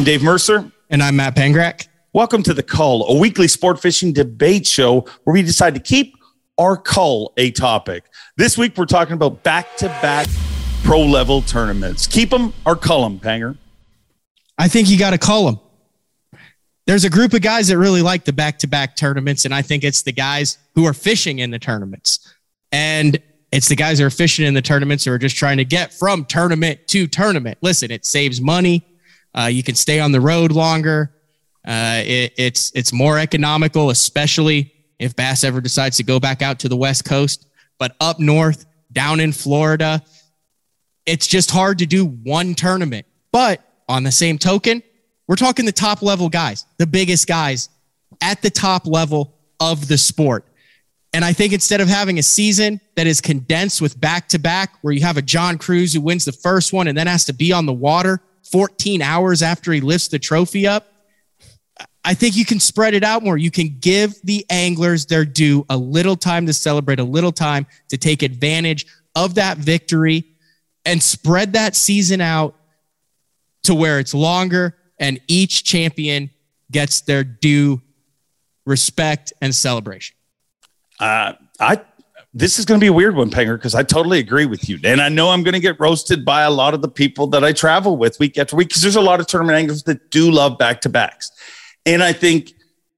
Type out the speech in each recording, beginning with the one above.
I'm Dave Mercer. And I'm Matt Pangrak. Welcome to The Cull, a weekly sport fishing debate show where we decide to keep our cull a topic. This week, we're talking about back to back pro level tournaments. Keep them or cull them, Panger? I think you got to cull them. There's a group of guys that really like the back to back tournaments, and I think it's the guys who are fishing in the tournaments. And it's the guys who are fishing in the tournaments who are just trying to get from tournament to tournament. Listen, it saves money. Uh, you can stay on the road longer. Uh, it, it's it's more economical, especially if Bass ever decides to go back out to the West Coast. But up north, down in Florida, it's just hard to do one tournament. But on the same token, we're talking the top level guys, the biggest guys at the top level of the sport. And I think instead of having a season that is condensed with back to back, where you have a John Crews who wins the first one and then has to be on the water 14 hours after he lifts the trophy up. I think you can spread it out more. You can give the anglers their due a little time to celebrate, a little time to take advantage of that victory and spread that season out to where it's longer and each champion gets their due respect and celebration. Uh, I this is going to be a weird one, Panger, because I totally agree with you. And I know I'm going to get roasted by a lot of the people that I travel with week after week because there's a lot of tournament anglers that do love back to backs. And I think,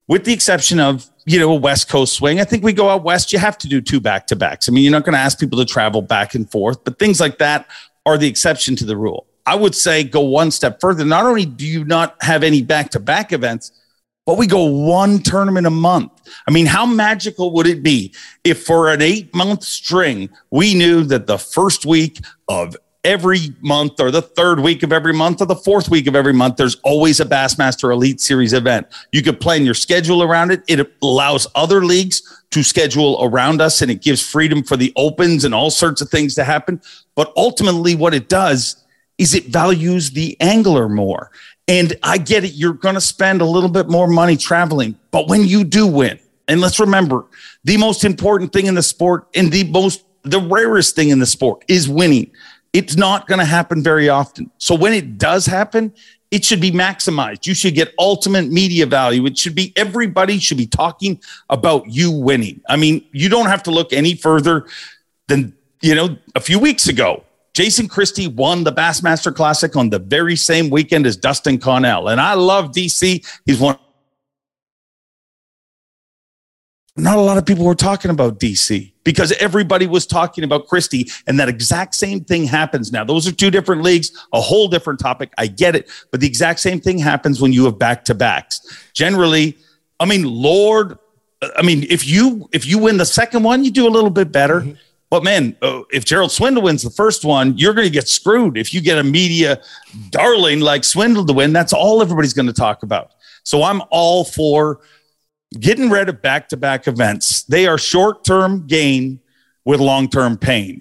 with the exception of, you know, a West Coast swing, I think we go out West, you have to do two back to backs. I mean, you're not going to ask people to travel back and forth, but things like that are the exception to the rule. I would say go one step further. Not only do you not have any back to back events, but we go one tournament a month. I mean, how magical would it be if for an eight month string, we knew that the first week of every month or the third week of every month or the fourth week of every month, there's always a Bassmaster Elite Series event. You could plan your schedule around it. It allows other leagues to schedule around us and it gives freedom for the opens and all sorts of things to happen. But ultimately, what it does is it values the angler more. And I get it. You're going to spend a little bit more money traveling. But when you do win, and let's remember the most important thing in the sport and the most, the rarest thing in the sport is winning. It's not going to happen very often. So when it does happen, it should be maximized. You should get ultimate media value. It should be everybody should be talking about you winning. I mean, you don't have to look any further than, you know, a few weeks ago Jason Christie won the Bassmaster Classic on the very same weekend as Dustin Connell. And I love DC. He's one. Not a lot of people were talking about DC because everybody was talking about Christie, and that exact same thing happens now. Those are two different leagues, a whole different topic. I get it, but the exact same thing happens when you have back to backs. Generally, I mean, Lord, I mean, if you if you win the second one, you do a little bit better. Mm-hmm but man, uh, if Gerald Swindle wins the first one, you're going to get screwed. If you get a media darling like Swindle to win, that's all everybody's going to talk about. So I'm all for getting rid of back to back events. They are short term gain with long term pain.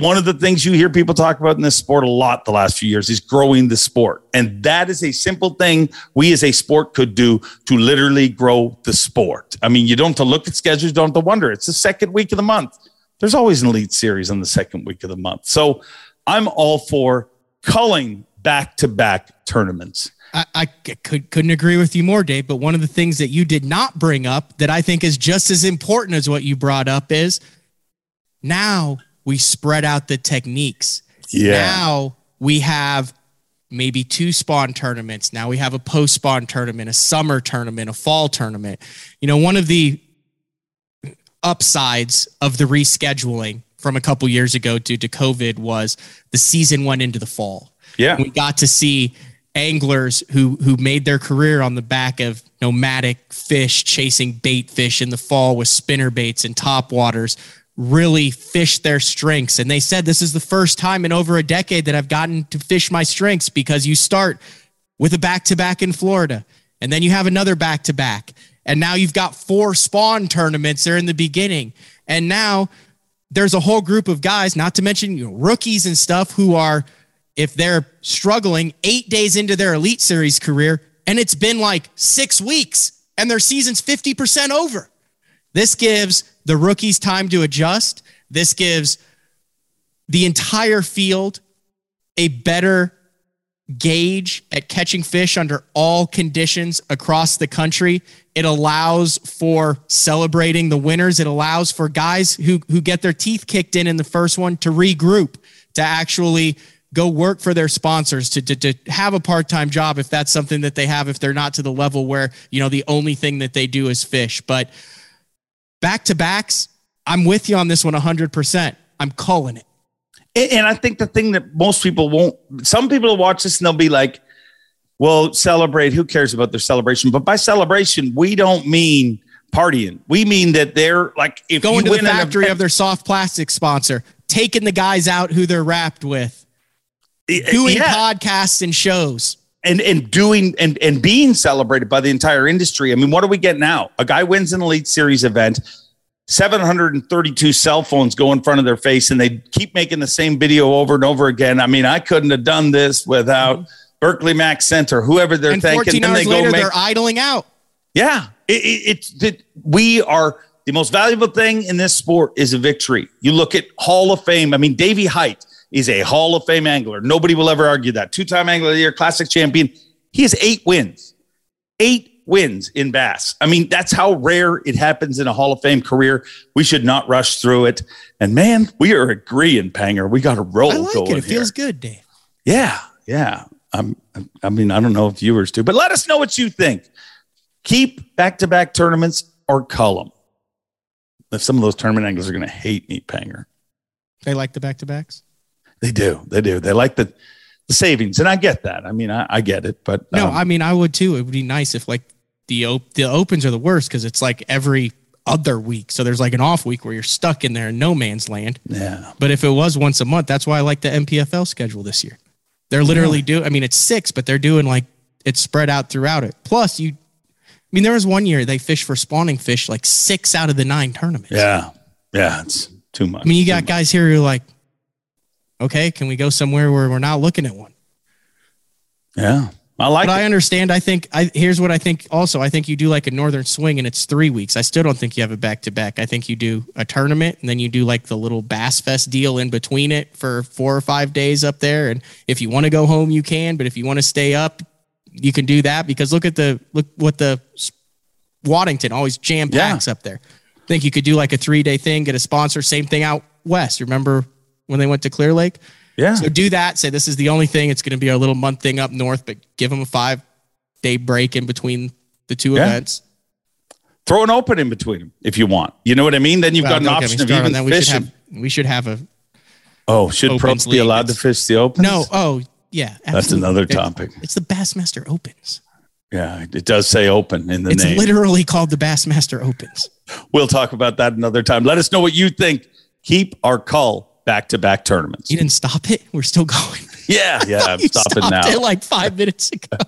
One of the things you hear people talk about in this sport a lot the last few years is growing the sport. And that is a simple thing we as a sport could do to literally grow the sport. I mean, you don't have to look at schedules, don't have to wonder. It's the second week of the month there's always an elite series on the second week of the month. So I'm all for culling back to back tournaments. I, I could, couldn't agree with you more, Dave. But one of the things that you did not bring up that I think is just as important as what you brought up is now we spread out the techniques. Yeah. Now we have maybe two spawn tournaments. Now we have a post spawn tournament, a summer tournament, a fall tournament. You know, one of the upsides of the rescheduling from a couple years ago due to COVID was the season went into the fall. Yeah. We got to see anglers who who made their career on the back of nomadic fish chasing bait fish in the fall with spinner baits and top waters really fish their strengths and they said this is the first time in over a decade that I've gotten to fish my strengths because you start with a back to back in Florida and then you have another back to back and now you've got four spawn tournaments there in the beginning. And now there's a whole group of guys, not to mention you know, rookies and stuff, who are, if they're struggling, eight days into their Elite Series career, and it's been like six weeks and their season's 50% over. This gives the rookies time to adjust. This gives the entire field a better gauge at catching fish under all conditions across the country. It allows for celebrating the winners. It allows for guys who who get their teeth kicked in in the first one to regroup, to actually go work for their sponsors, to to, to have a part-time job if that's something that they have if they're not to the level where, you know, the only thing that they do is fish. But back to backs, I'm with you on this one 100%. I'm calling it. And I think the thing that most people won't, some people will watch this and they'll be like, well, celebrate. Who cares about their celebration? But by celebration, we don't mean partying. We mean that they're like, if going to the factory event, of their soft plastic sponsor, taking the guys out who they're wrapped with, doing yeah. podcasts and shows. And, and doing and, and being celebrated by the entire industry. I mean, what do we get now? A guy wins an Elite Series event 732 cell phones go in front of their face and they keep making the same video over and over again. I mean, I couldn't have done this without mm-hmm. Berkley Mac Center, whoever they're and thanking. 14 hours they later, make, they're idling out. Yeah. It, it, it's that we are the most valuable thing in this sport is a victory. You look at Hall of Fame. I mean, Davy Hite is a Hall of Fame angler. Nobody will ever argue that. Two time angler of the year, classic champion. He has eight wins. Eight wins in bass. I mean, that's how rare it happens in a Hall of Fame career. We should not rush through it. And man, we are agreeing, Panger. We got a roll I like going. It, it feels good, Dave. Yeah, yeah. I'm, I mean, I don't know if viewers do, but let us know what you think. Keep back to back tournaments or cull them. If some of those tournament anglers are going to hate me, Panger. They like the back to backs. They do. They do. They like the the savings, and I get that. I mean, I, I get it, but no, um, I mean, I would too. It would be nice if like the op- the opens are the worst because it's like every other week. So there's like an off week where you're stuck in there in no man's land. Yeah. But if it was once a month, that's why I like the MPFL schedule this year. They're literally yeah. do. I mean, it's six, but they're doing like it's spread out throughout it. Plus, you. I mean, there was one year they fished for spawning fish like six out of the nine tournaments. Yeah. Yeah. It's too much. I mean, you got guys here who are like, okay, can we go somewhere where we're not looking at one? Yeah. I like but it. I understand. I think I here's what I think also. I think you do like a northern swing and it's three weeks. I still don't think you have a back to back. I think you do a tournament and then you do like the little Bass Fest deal in between it for four or five days up there. And if you want to go home, you can. But if you want to stay up, you can do that because look at the look what the Waddington always jam packs yeah. up there. I think you could do like a three day thing, get a sponsor. Same thing out west. Remember when they went to Clear Lake? Yeah. So do that. Say this is the only thing. It's going to be our little month thing up north, but give them a five day break in between the two yeah. events. Throw an open in between them if you want. You know what I mean? Then you've well, got an option of even we fishing. Should have, we should have a. Oh, should pros be allowed to fish the open? No. Oh, yeah. Absolutely. That's another topic. It's, the Bassmaster Opens. Yeah, it does say open in the it's name. It's literally called the Bassmaster Opens. We'll talk about that another time. Let us know what you think. Keep our call back to back tournaments. You didn't stop it. We're still going. Yeah, yeah. I'm stopping now. like five minutes ago.